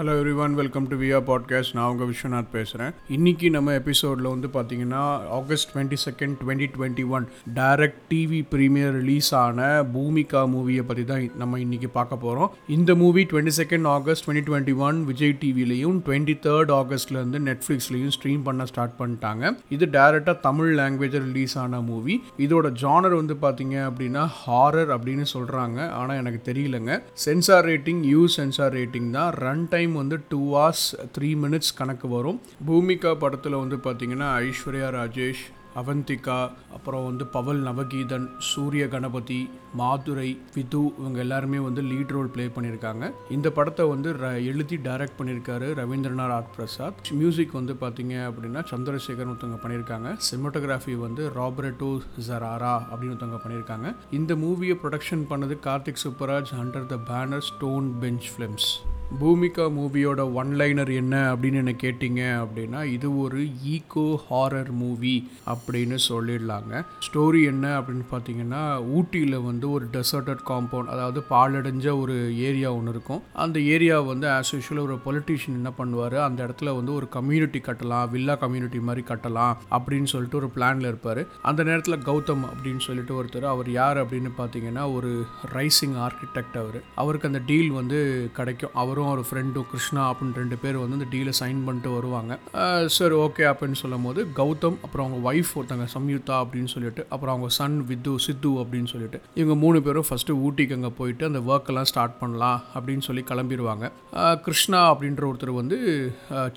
Hello everyone welcome to வியா podcast நான் உங்கள் விஸ்வநாத் பேசுகிறேன் இன்றைக்கி நம்ம எபிசோடில் வந்து பார்த்தீங்கன்னா August twenty second twenty twenty one direct TV premiere release ஆன பூமிகா மூவியை பற்றி தான் நம்ம இன்றைக்கி பார்க்க போகிறோம் இந்த movie twenty second August twenty twenty one Vijay டிவிலையும் டுவெண்ட்டி தேர்ட் ஆகஸ்ட்லேருந்து நெட்ஃப்ளிக்ஸ்லையும் ஸ்ட்ரீம் பண்ண ஸ்டார்ட் பண்ணிட்டாங்க. இது டேரெக்டாக தமிழ் லாங்குவேஜில் ரிலீஸ் ஆன மூவி இதோட ஜானர் வந்து பார்த்தீங்க அப்படின்னா ஹாரர் அப்படின்னு சொல்கிறாங்க ஆனால் எனக்கு தெரியலங்க. Censor rating U censor rating தான். ரன் டைம் வந்து டூ ஹவர்ஸ் த்ரீ மினிட்ஸ் கணக்கு வரும். பூமிகா படத்தில் வந்து பார்த்திங்கன்னா ஐஸ்வர்யா ராஜேஷ் அவந்திகா அப்புறம் வந்து பவல் நவகீதன் சூரிய கணபதி மாதுரை விது இவங்க எல்லாருமே வந்து லீட் ரோல் ப்ளே பண்ணியிருக்காங்க. இந்த படத்தை வந்து ர எழுதி டைரக்ட் பண்ணியிருக்காரு ரவீந்திரநாத் ஆர் பிரசாத். மியூசிக் வந்து பார்த்தீங்க அப்படின்னா சந்திரசேகர் ஒருத்தவங்க பண்ணியிருக்காங்க. சினிமோட்டோகிராஃபி வந்து ராபர்டோ ஜராரா அப்படின்னு ஒருத்தவங்க பண்ணியிருக்காங்க. இந்த மூவியை ப்ரொடக்ஷன் பண்ணது Karthik Subbaraj under the banner stone bench films Bhoomika மூவியோட ஒன் லைனர் என்ன அப்படின்னு என்ன கேட்டிங்க அப்படின்னா இது ஒரு ஈகோ ஹாரர் மூவி அப்படின்னு சொல்லிடலாங்க. ஸ்டோரி என்ன அப்படின்னு பார்த்தீங்கன்னா ஊட்டியில் வந்து ஒரு டெசர்டட் காம்பவுண்ட் அதாவது பாலடைஞ்ச ஒரு ஏரியா ஒன்று இருக்கும். அந்த ஏரியா வந்து ஆஸ் யூஷுவல் ஒரு பொலிட்டீஷியன் என்ன பண்ணுவார்? அந்த இடத்துல வந்து ஒரு கம்யூனிட்டி கட்டலாம் வில்லா கம்யூனிட்டி மாதிரி கட்டலாம் அப்படின்னு சொல்லிட்டு ஒரு பிளானில் இருப்பார். அந்த நேரத்தில் கௌதம் அப்படின்னு சொல்லிட்டு ஒருத்தர் அவர் யார் அப்படின்னு பார்த்தீங்கன்னா ஒரு ரைசிங் ஆர்கிடெக்ட் அவர். அவருக்கு அந்த டீல் வந்து கிடைக்கும். அவரும் ஒரு ஃப்ரெண்டும் கிருஷ்ணா அப்படின்னு ரெண்டு பேர் வந்து அந்த டீலை சைன் பண்ணிட்டு வருவாங்க. சரி ஓகே அப்படின்னு சொல்லும் போது கௌதம் அப்புறம் அவங்க ஒய்ஃப் ஒருத்தங்க சம்யுக்தா அப்படின்னு சொல்லிட்டு அப்புறம் அவங்க சன் வித்து சித்து அப்படின்னு சொல்லிட்டு இவங்க மூணு பேரும் ஃபஸ்ட்டு ஊட்டிக்கு அங்கே போயிட்டு அந்த ஒர்க்கெல்லாம் ஸ்டார்ட் பண்ணலாம் அப்படின்னு சொல்லி கிளம்பிடுவாங்க கிருஷ்ணா அப்படின்ற ஒருத்தர் வந்து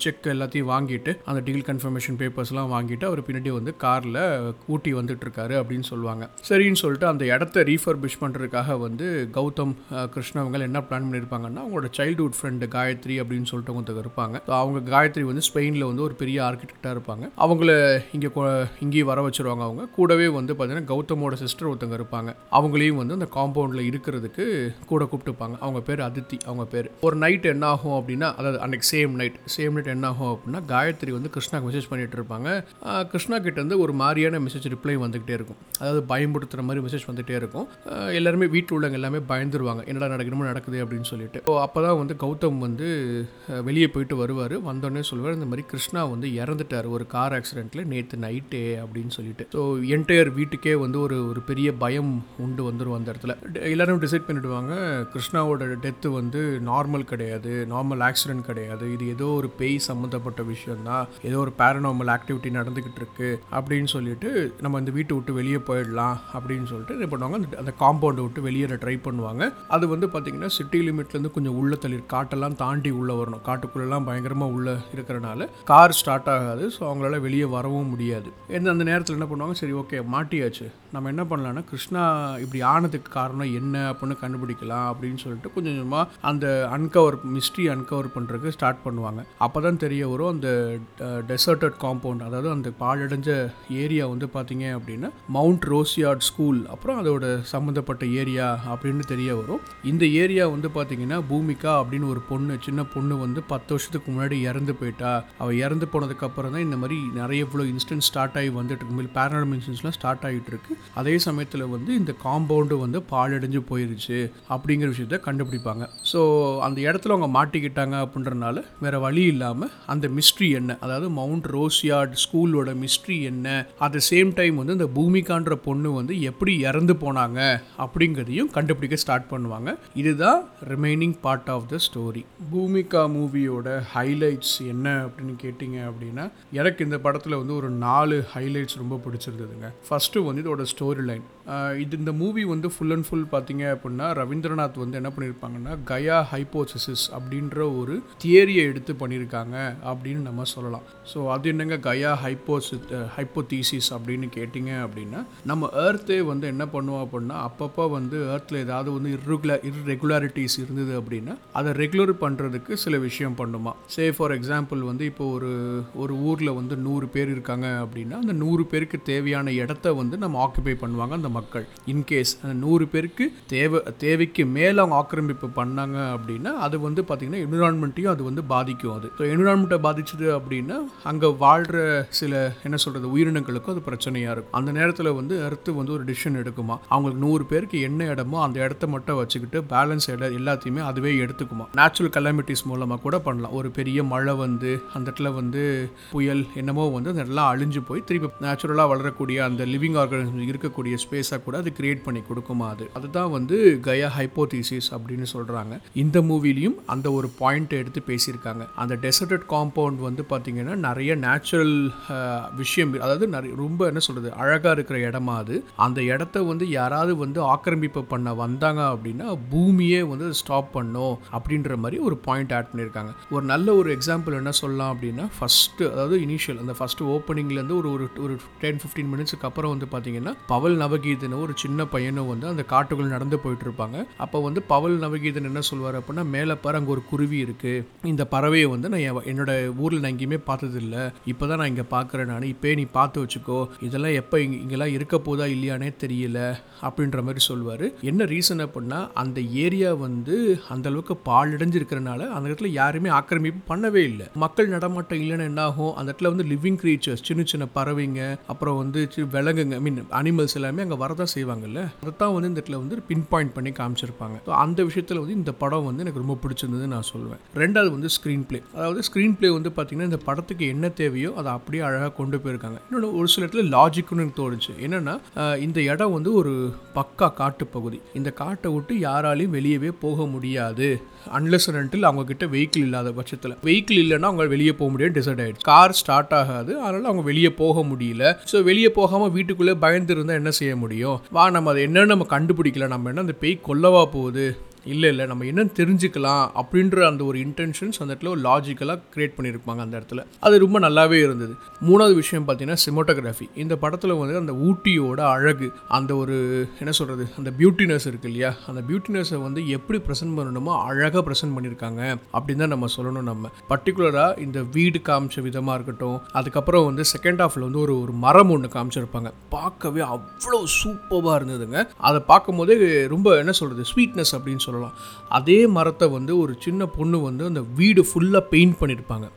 செக் எல்லாத்தையும் வாங்கிட்டு அந்த டீல் கன்ஃபர்மேஷன் பேப்பர்ஸ்லாம் வாங்கிட்டு அவர் பின்னாடி வந்து காரில் ஊட்டி வந்துட்டு இருக்காரு அப்படின்னு சொல்லுவாங்க. சரின்னு சொல்லிட்டு அந்த இடத்த ரீஃபர்பிஷ் பண்ணுறதுக்காக வந்து கௌதம் கிருஷ்ணவங்க என்ன பிளான் பண்ணியிருப்பாங்கன்னா அவங்களோட சைல்டுஹுட் ஃப்ரெண்டு காயத்ரி அப்படின்னு சொல்லிட்டு ஒருத்தங்க இருப்பாங்க. அவங்க காயத்ரி வந்து ஸ்பெயினில் வந்து ஒரு பெரிய ஆர்கிடெக்டாக இருப்பாங்க. அவங்கள இங்கே இங்கேயும் வர வச்சுருவாங்க அவங்க. கூடவே வந்து பார்த்தீங்கன்னா கௌதமோட சிஸ்டர் ஒருத்தங்க இருப்பாங்க. அவங்களையும் வந்து அந்த காம்பவுண்டில் இருக்கிறதுக்கு கூட கூப்பிட்டுப்பாங்க. அவங்க பேர் அதித்தி அவங்க பேர். ஒரு நைட் என்ன ஆகும் அப்படின்னா அதாவது அன்னைக்கு சேம் நைட் சேம் நைட் என்ன ஆகும் அப்படின்னா காயத்ரி வந்து கிருஷ்ணாக்கு மெசேஜ் பண்ணிட்டு இருப்பாங்க. கிருஷ்ணா கிட்ட வந்து ஒரு மாதிரியான மெசேஜ் ரிப்ளை வந்துகிட்டே இருக்கும். அதாவது பயம்படுத்துகிற மாதிரி மெசேஜ் வந்துகிட்டே இருக்கும். எல்லாருமே வீட்டில் உள்ளவங்க எல்லாமே பயந்துருவாங்க. என்னடா நடக்கணுமோ நடக்குது அப்படின்னு சொல்லிட்டு. ஸோ அப்போ தான் வந்து கௌதம் வந்து வெளியே போயிட்டு வருவார். வந்தோடனே சொல்லுவார் இந்த மாதிரி கிருஷ்ணா வந்து இறந்துட்டார். ஒரு கார் ஆக்சிடெண்ட்டில் நேற்று நைட்டே அப்படின்னு சொல்லிட்டு. ஸோ என்டையர் வீட்டுக்கே வந்து ஒரு ஒரு பெரிய பயம் உண்டு வந்துடும் அந்த இடத்துல. எல்லாரும் டிசைட் பண்ணிவிடுவாங்க கிருஷ்ணாவோட டெத்து வந்து நார்மல் கிடையாது நார்மல் ஆக்சிடென்ட் கிடையாது இது ஏதோ ஒரு பேய் சம்மந்தப்பட்ட விஷயந்தான் ஏதோ ஒரு பேரநார்மல் ஆக்டிவிட்டி நடந்துக்கிட்டு இருக்கு அப்படின்னு சொல்லிட்டு நம்ம இந்த வீட்டை விட்டு வெளியே போயிடலாம் அப்படின்னு சொல்லிட்டு என்ன பண்ணுவாங்க அந்த- அந்த காம்பவுண்டை விட்டு வெளியேற ட்ரை பண்ணுவாங்க. அது வந்து பார்த்தீங்கன்னா சிட்டி லிமிட்லேருந்து கொஞ்சம் உள்ள தள்ளி காட்டெல்லாம் தாண்டி உள்ளே வரணும். காட்டுக்குள்ளெல்லாம் பயங்கரமாக உள்ளே இருக்கிறனால கார் ஸ்டார்ட் ஆகாது ஸோ அவங்களால வெளியே வரவும் முடியாது. சேர்ந்து அந்த நேரத்தில் என்ன பண்ணுவாங்க? சரி ஓகே மாட்டியாச்சு. நம்ம என்ன பண்ணலாம்னா கிருஷ்ணா இப்படி ஆனதுக்கு காரணம் என்ன அப்படின்னு கண்டுபிடிக்கலாம் அப்படின்னு சொல்லிட்டு கொஞ்சம் கொஞ்சமாக அந்த அன்கவர் மிஸ்ட்ரி அன்கவர் பண்ணுறதுக்கு ஸ்டார்ட் பண்ணுவாங்க. அப்போ தான் தெரிய வரும் அந்த டெசர்டட் காம்பவுண்ட் அதாவது அந்த பாழடைஞ்ச ஏரியா வந்து பார்த்தீங்க அப்படின்னா மவுண்ட் ரோசியார்ட் ஸ்கூல் அப்புறம் அதோட சம்மந்தப்பட்ட ஏரியா அப்படின்னு தெரிய வரும். இந்த ஏரியா வந்து பார்த்தீங்கன்னா பூமிகா அப்படின்னு ஒரு பொண்ணு சின்ன பொண்ணு வந்து பத்து வருஷத்துக்கு முன்னாடி இறந்து போயிட்டா. அவள் இறந்து போனதுக்கப்புறம் தான் இந்த மாதிரி நிறைய இவ்வளோ இன்ஸ்டன்ட் ஸ்டார்ட் ஆகி வந்துட்டு இருக்கு. பேரனாமல் ஸ்டார்ட் ஆகிட்டு இருக்கு அதே சமயத்தில் வந்து இந்த காம்பவுண்டு வந்து பாழடைஞ்சு போயிருச்சு அப்படிங்கிற விஷயத்த கண்டுபிடிப்பாங்க. ஸோ அந்த இடத்துல அவங்க மாட்டிக்கிட்டாங்க அப்படின்றனால வேற வழி இல்லாமல் அந்த மிஸ்ட்ரி என்ன? அதாவது மவுண்ட் ரோசியார்ட் ஸ்கூலோட மிஸ்ட்ரி என்ன? அட் த சேம் டைம் வந்து இந்த பூமிகான்ற பொண்ணு வந்து எப்படி இறந்து போனாங்க அப்படிங்கிறதையும் கண்டுபிடிக்க ஸ்டார்ட் பண்ணுவாங்க. இதுதான் remaining part of the story Bhoomika மூவியோட ஹைலைட்ஸ் என்ன அப்படின்னு கேட்டிங்க அப்படின்னா எனக்கு இந்த படத்தில் வந்து ஒரு நாலு ஹை ஹைலைட்ஸ் ரொம்ப பிடிச்சிருந்ததுங்க. ஃபஸ்ட்டு வந்து இதோட ஸ்டோரி லைன் இது இந்த மூவி வந்து ஃபுல் அண்ட் ஃபுல் பார்த்தீங்க அப்படின்னா ரவீந்திரநாத் வந்து என்ன பண்ணியிருப்பாங்கன்னா கயா ஹைப்போசிஸ் அப்படின்ற ஒரு தியரியை எடுத்து பண்ணியிருக்காங்க அப்படின்னு நம்ம சொல்லலாம். ஸோ அது என்னங்க கயா ஹைப்போசி ஹைப்போதீசிஸ் அப்படின்னு கேட்டிங்க அப்படின்னா நம்ம ஏர்த்தே வந்து என்ன பண்ணுவோம் அப்படின்னா அப்பப்போ வந்து ஏர்த்தில் ஏதாவது வந்து இர்ரெகுலர் இர்ரெகுலாரிட்டிஸ் இருந்தது அப்படின்னா அதை ரெகுலர் பண்ணுறதுக்கு சில விஷயம் பண்ணுமா. சே ஃபார் எக்ஸாம்பிள் வந்து இப்போ ஒரு ஒரு ஊரில் வந்து நூறு பேர் இருக்காங்க அப்படின்னா அந்த அந்த நூறு பேருக்கு தேவையான இடத்த வந்து நம்ம ஆக்குபை பண்ணுவாங்க அந்த மக்கள். இன்கேஸ் அந்த நூறு பேருக்கு தேவை தேவைக்கு மேலே அவங்க ஆக்கிரமிப்பு பண்ணாங்க அப்படின்னா அது வந்து பார்த்திங்கன்னா என்விரான்மெண்ட்டையும் அது வந்து பாதிக்கும் அது. ஸோ என்விரான்மெண்ட்டை பாதிச்சது அப்படின்னா அங்கே வாழ்கிற சில என்ன சொல்கிறது உயிரினங்களுக்கும் அது பிரச்சனையாக இருக்கும். அந்த நேரத்தில் வந்து அறுத்து வந்து ஒரு டிசிஷன் எடுக்குமா? அவங்களுக்கு நூறு பேருக்கு என்ன இடமோ அந்த இடத்த மட்டும் வச்சுக்கிட்டு பேலன்ஸ் இட எல்லாத்தையுமே அதுவே எடுத்துக்குமா? நேச்சுரல் கலாமிட்டிஸ் மூலமாக கூட பண்ணலாம். ஒரு பெரிய மழை வந்து அந்த இடத்துல வந்து புயல் என்னமோ வந்து அந்த இடம்லாம் அழிஞ்சு போய் திருப்பி நேச்சுரலாக வளரக்கூடிய அந்த லிவிங் ஆர்கனிசம் இருக்கக்கூடிய ஸ்பேஸாக கூட அது கிரியேட் பண்ணி கொடுக்குமா அது? அதுதான் வந்து கயா ஹைப்போதீசிஸ் அப்படின்னு சொல்கிறாங்க இந்த மூவிலையும் அந்த ஒரு பாயிண்ட்டை எடுத்து பேசியிருக்காங்க. அந்த டெசர்டட் காம்பவுண்ட் வந்து பார்த்திங்கன்னா நிறைய நேச்சுரல் விஷயம் அதாவது நிறைய ரொம்ப என்ன சொல்கிறது அழகாக இருக்கிற இடமா அது. அந்த இடத்த வந்து யாராவது வந்து ஆக்கிரமிப்பு பண்ண வந்தாங்க அப்படின்னா பூமியே வந்து ஸ்டாப் பண்ணும் அப்படின்ற மாதிரி ஒரு பாயிண்ட் ஆட் பண்ணியிருக்காங்க. ஒரு நல்ல ஒரு எக்ஸாம்பிள் என்ன சொல்லலாம் அப்படின்னா ஃபஸ்ட்டு அதாவது இனிஷியல் அந்த ஃபஸ்ட்டு ஓப்பனிங்லேருந்து ஒரு ஒரு ஒரு டென் ஃபிஃப்டீன் மினிட்ஸ்க்கு அப்புறம் வந்து பார்த்தீங்கன்னா பவல் நவகீதன் ஒரு சின்ன பையனும் வந்து அந்த காட்டுக்குள் நடந்து போயிட்டு இருப்பாங்க அப்போ வந்து பவல் நவகீதன் என்ன சொல்வார் அப்படின்னா மேலே பாரு அங்கே ஒரு குருவி இருக்குது இந்த பறவையை வந்து நான் என்னோட ஊரில் நான் எங்கேயுமே பார்த்ததில்ல. இப்போ தான் நான் இங்கே பார்க்குறேன் நான். இப்போ நீ பார்த்து வச்சுக்கோ. இதெல்லாம் எப்போ இங்கே இங்கெல்லாம் இருக்க போதா இல்லையானே தெரியல. அப்படின்ற மாதிரி சொல்லுவார் என்ன ரீசன் அப்படின்னா அந்த ஏரியா வந்து அந்த அளவுக்கு பாலடைஞ்சு இருக்கிறனால அந்த இடத்துல யாருமே ஆக்கிரமிப்பு பண்ணவே இல்லை. மக்கள் நடமாட்டம் இல்லைன்னா என்ன ஆகும் அந்த இடத்துல வந்து லிவிங் க்ரீச்சர்ஸ் சின்ன சின்ன பறவைங்க அப்புறம் வந்து விலங்குங்க மீன் அனிமல்ஸ் எல்லாமே அங்கே வரதான் செய்வாங்கல்ல? அதைத்தான் வந்து இந்த இடத்துல வந்து பின் பாயிண்ட் பண்ணி காமிச்சிருப்பாங்க. ஸோ அந்த விஷயத்தில் வந்து இந்த படம் வந்து எனக்கு ரொம்ப பிடிச்சிருந்தது நான் சொல்லுவேன் ரெண்டாவது வந்து ஸ்க்ரீன் ப்ளே அதாவது ஸ்க்ரீன் ப்ளே வந்து பார்த்தீங்கன்னா இந்த படத்துக்கு என்ன தேவையோ அதை அப்படியே அழகாக கொண்டு போயிருக்காங்க. இன்னொன்று ஒரு சில இடத்துல லாஜிக்குன்னு எனக்கு தோணுச்சு. என்னன்னா இந்த இடம் வந்து ஒரு பக்கா காட்டு பகுதி. இந்த காட்டை விட்டு யாராலையும் வெளியவே போக முடியாது. அன்லெஸ் ரெண்டில் அவங்க கிட்ட வெஹிக்கிள் இல்லாத பட்சத்தில். வெஹிக்கிள் இல்லைன்னா அவங்க வெளியே போக முடியாது டிசைட் ஆகிடுச்சு கார் ஸ்டார்ட் ஆகாது அதனால அவங்க வெளியே போக முடியல. ஸோ வெளியே போகாமல் வீட்டுக்குள்ளே பயந்து இருந்தால் என்ன செய்ய முடியும்? வா நம்ம அதை என்னன்னு நம்ம கண்டுபிடிக்கல. நம்ம என்ன அந்த பேய் கொல்லவா போகுது? இல்லை இல்லை நம்ம என்னன்னு தெரிஞ்சுக்கலாம் அப்படின்ற அந்த ஒரு இன்டென்ஷன்ஸ் அந்த இடத்துல ஒரு லாஜிக்கலாக க்ரியேட் பண்ணியிருப்பாங்க அந்த இடத்துல. அது ரொம்ப நல்லாவே இருந்தது. மூணாவது விஷயம் பார்த்தீங்கன்னா சிமோட்டோகிராஃபி இந்த படத்தில் வந்து அந்த ஊட்டியோட அழகு அந்த ஒரு என்ன சொல்கிறது அந்த பியூட்டினஸ் இருக்கு இல்லையா? அந்த பியூட்டினஸை வந்து எப்படி ப்ரெசென்ட் பண்ணணுமோ அழகாக ப்ரெசென்ட் பண்ணியிருக்காங்க அப்படின்னு தான் நம்ம சொல்லணும் நம்ம. பர்டிகுலராக இந்த வீடு காமிச்ச விதமாக இருக்கட்டும் அதுக்கப்புறம் வந்து செகண்ட் ஹாஃபில் வந்து ஒரு ஒரு மரம் ஒன்று காமிச்சிருப்பாங்க. பார்க்கவே அவ்வளோ சூப்பராக இருந்ததுங்க. அதை பார்க்கும்போதே ரொம்ப என்ன சொல்கிறது ஸ்வீட்னஸ் அப்படின்னு சொல்லலாம். அதே மரத்தை வந்து ஒரு சின்ன பொண்ணு வந்து அந்த வீடு ஃபுல்லாக பெயிண்ட் பண்ணியிருப்பாங்க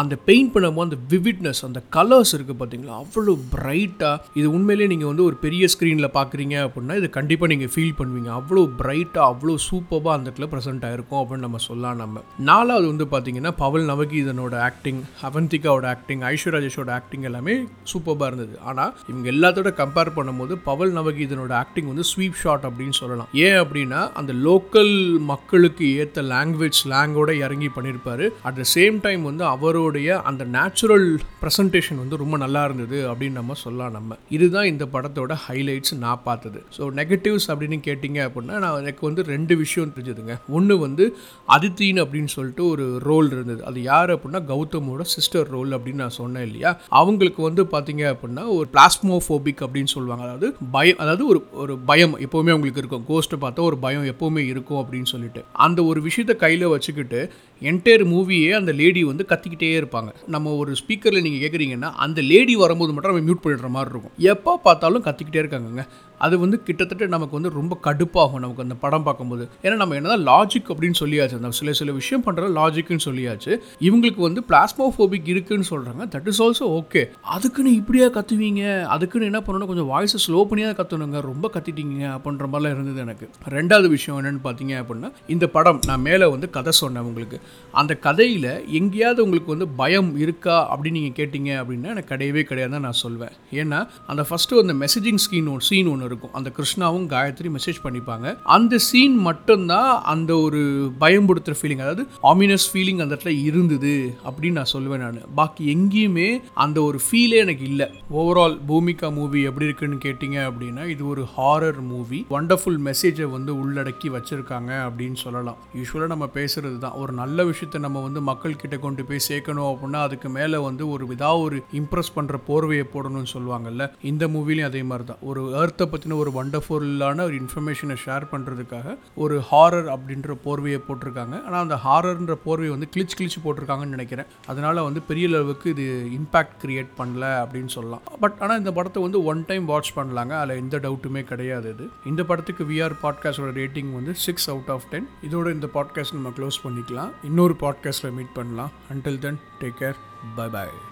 அந்த பெயிண்ட் பண்ணும்போது அந்த விவிட்னஸ் அந்த கலர்ஸ் இருக்குது பார்த்தீங்களா அவ்வளோ பிரைட்டாக இது உண்மையிலேயே நீங்கள் வந்து ஒரு பெரிய ஸ்க்ரீனில் பார்க்குறீங்க அப்படின்னா இது கண்டிப்பாக நீங்கள் ஃபீல் பண்ணுவீங்க. அவ்வளோ பிரைட்டாக அவ்வளோ சூப்பராக அந்த இடத்துல ப்ரெசென்ட் ஆயிருக்கும் அப்படின்னு நம்ம சொல்லலாம் நம்ம. நாலாவது வந்து பார்த்தீங்கன்னா பவல் நவகீதனோட ஆக்டிங் அவந்திகாவோட ஆக்டிங் ஐஸ்வர்யாஜேஷோட ஆக்டிங் எல்லாமே சூப்பராக இருந்தது. ஆனால் இவங்க எல்லாத்தோட கம்பேர் பண்ணும்போது பவல் நவகீதனோட ஆக்டிங் வந்து ஸ்வீப் ஷாட் அப்படின்னு சொல்லலாம். ஏன் அப்படின்னா அந்த லோக்கல் மக்களுக்கு ஏற்ற லாங்குவேஜ் ஸ்லாங்கோட இறங்கி பண்ணியிருப்பாரு அட் த சேம் டைம் வந்து அவரும் அவருடைய அந்த நேச்சுரல் ப்ரெசன்டேஷன் வந்து ரொம்ப நல்லா இருந்தது அப்படின்னு நம்ம சொல்லலாம் நம்ம. இதுதான் இந்த படத்தோட ஹைலைட்ஸ் நான் பார்த்தது. ஸோ நெகட்டிவ்ஸ் அப்படின்னு கேட்டிங்க அப்படின்னா நான் எனக்கு வந்து ரெண்டு விஷயம் தெரிஞ்சதுங்க. ஒன்று வந்து அதித்தின் அப்படின்னு சொல்லிட்டு ஒரு ரோல் இருந்தது. அது யார் அப்படின்னா கௌதமோட சிஸ்டர் ரோல் அப்படின்னு நான் சொன்னேன் இல்லையா? அவங்களுக்கு வந்து பார்த்தீங்க அப்படின்னா ஒரு பிளாஸ்மோஃபோபிக் அப்படின்னு சொல்லுவாங்க. அதாவது பயம் அதாவது ஒரு ஒரு பயம் எப்போவுமே அவங்களுக்கு இருக்கும். கோஸ்ட்டை பார்த்தா ஒரு பயம் எப்போவுமே இருக்கும் அப்படின்னு சொல்லிட்டு. அந்த ஒரு விஷயத்தை கையில் வச்சுக்கிட்டு என்டையர் மூவியே அந்த லேடி வந்து கத்திக்கிட்டே இருப்பாங்க. நம்ம ஒரு ஸ்பீக்கரில் நீங்கள் கேட்குறீங்கன்னா அந்த லேடி வரும்போது மட்டும் நம்ம மியூட் பண்ணிடுற மாதிரி இருக்கும். எப்போ பார்த்தாலும் கத்திக்கிட்டே இருக்காங்கங்க. அது வந்து கிட்டத்தட்ட நமக்கு வந்து ரொம்ப கடுப்பாகும் நமக்கு அந்த படம் பார்க்கும்போது. ஏன்னா நம்ம என்னதான் லாஜிக் அப்படின்னு சொல்லியாச்சு அந்த சில சில விஷயம் பண்ணுற லாஜிக்னு சொல்லியாச்சு. இவங்களுக்கு வந்து பிளாஸ்மோஃபோபிக் இருக்குன்னு சொல்கிறாங்க தட் இஸ் ஆல்சோ ஓகே அதுக்குன்னு இப்படியா கத்துவீங்க? அதுக்குன்னு என்ன பண்ணணும்? கொஞ்சம் வாய்ஸை ஸ்லோ பண்ணியாக கத்தணுங்க. ரொம்ப கத்திட்டீங்க அப்படின்ற மாதிரிலாம் இருந்தது எனக்கு. ரெண்டாவது விஷயம் என்னென்னு பார்த்தீங்க அப்படின்னா இந்த படம் நான் மேலே வந்து கதை சொன்னேன் உங்களுக்கு. அந்த கதையில் எங்கேயாவது உங்களுக்கு வந்து பயம் இருக்கா அப்படின்னு நீங்கள் கேட்டிங்க அப்படின்னா எனக்கு கிடையவே கிடையாது நான் சொல்வேன். ஏன்னா அந்த ஃபஸ்ட்டு அந்த மெசேஜிங் ஸ்கீன் ஒன்று சீன் ஒன்று இருக்கும். அந்த கிருஷ்ணாவும் காயத்ரி மெசேஜ் பண்ணிப்பாங்க. அந்த சீன் மட்டும்தான் அந்த ஒரு பயம்படுத்துகிற ஃபீலிங் அதாவது ஆமினஸ் ஃபீலிங் அந்த இடத்துல இருந்தது அப்படின்னு நான் சொல்லுவேன் நான். பாக்கி எங்கேயுமே அந்த ஒரு ஃபீலே எனக்கு இல்லை. ஓவரால் பூமிகா மூவி எப்படி இருக்குன்னு கேட்டிங்க அப்படின்னா இது ஒரு ஹாரர் மூவி வண்டர்ஃபுல் மெசேஜை வந்து உள்ளடக்கி வச்சிருக்காங்க அப்படின்னு சொல்லலாம். யூஸ்வலாக நம்ம பேசுறது தான். ஒரு நல்ல விஷயத்தை நம்ம வந்து மக்கள் கிட்ட கொண்டு போய் சேர்க்கணும் அப்படின்னா அதுக்கு மேலே வந்து ஒரு விதா ஒரு இம்ப்ரெஸ் பண்ணுற போர்வையை போடணும்னு சொல்லுவாங்கல்ல இந்த மூவிலையும் அதே மாதிரி தான். ஒரு ஏர்த்தை பற்றி பற்றின ஒரு வண்டர்ஃபுல்லான ஒரு இன்ஃபர்மேஷனை ஷேர் பண்ணுறதுக்காக ஒரு ஹாரர் அப்படின்ற போர்வையை போட்டிருக்காங்க. ஆனால் அந்த ஹாரர்ன்ற போர்வையை வந்து கிழிச்சு கிழிச்சு போட்டிருக்காங்கன்னு நினைக்கிறேன். அதனால் வந்து பெரிய அளவுக்கு இது இம்பேக்ட் கிரியேட் பண்ணல அப்படின்னு சொல்லலாம். பட் ஆனால் இந்த படத்தை வந்து ஒன் டைம் வாட்ச் பண்ணலாங்க. அதில் எந்த டவுட்டுமே கிடையாது இது. இந்த படத்துக்கு விஆர் பாட்காஸ்டோட ரேட்டிங் வந்து சிக்ஸ் அவுட் ஆஃப் டென் இதோட இந்த பாட்காஸ்ட் நம்ம க்ளோஸ் பண்ணிக்கலாம். இன்னொரு பாட்காஸ்ட்டில் மீட் பண்ணலாம். Until then take care bye bye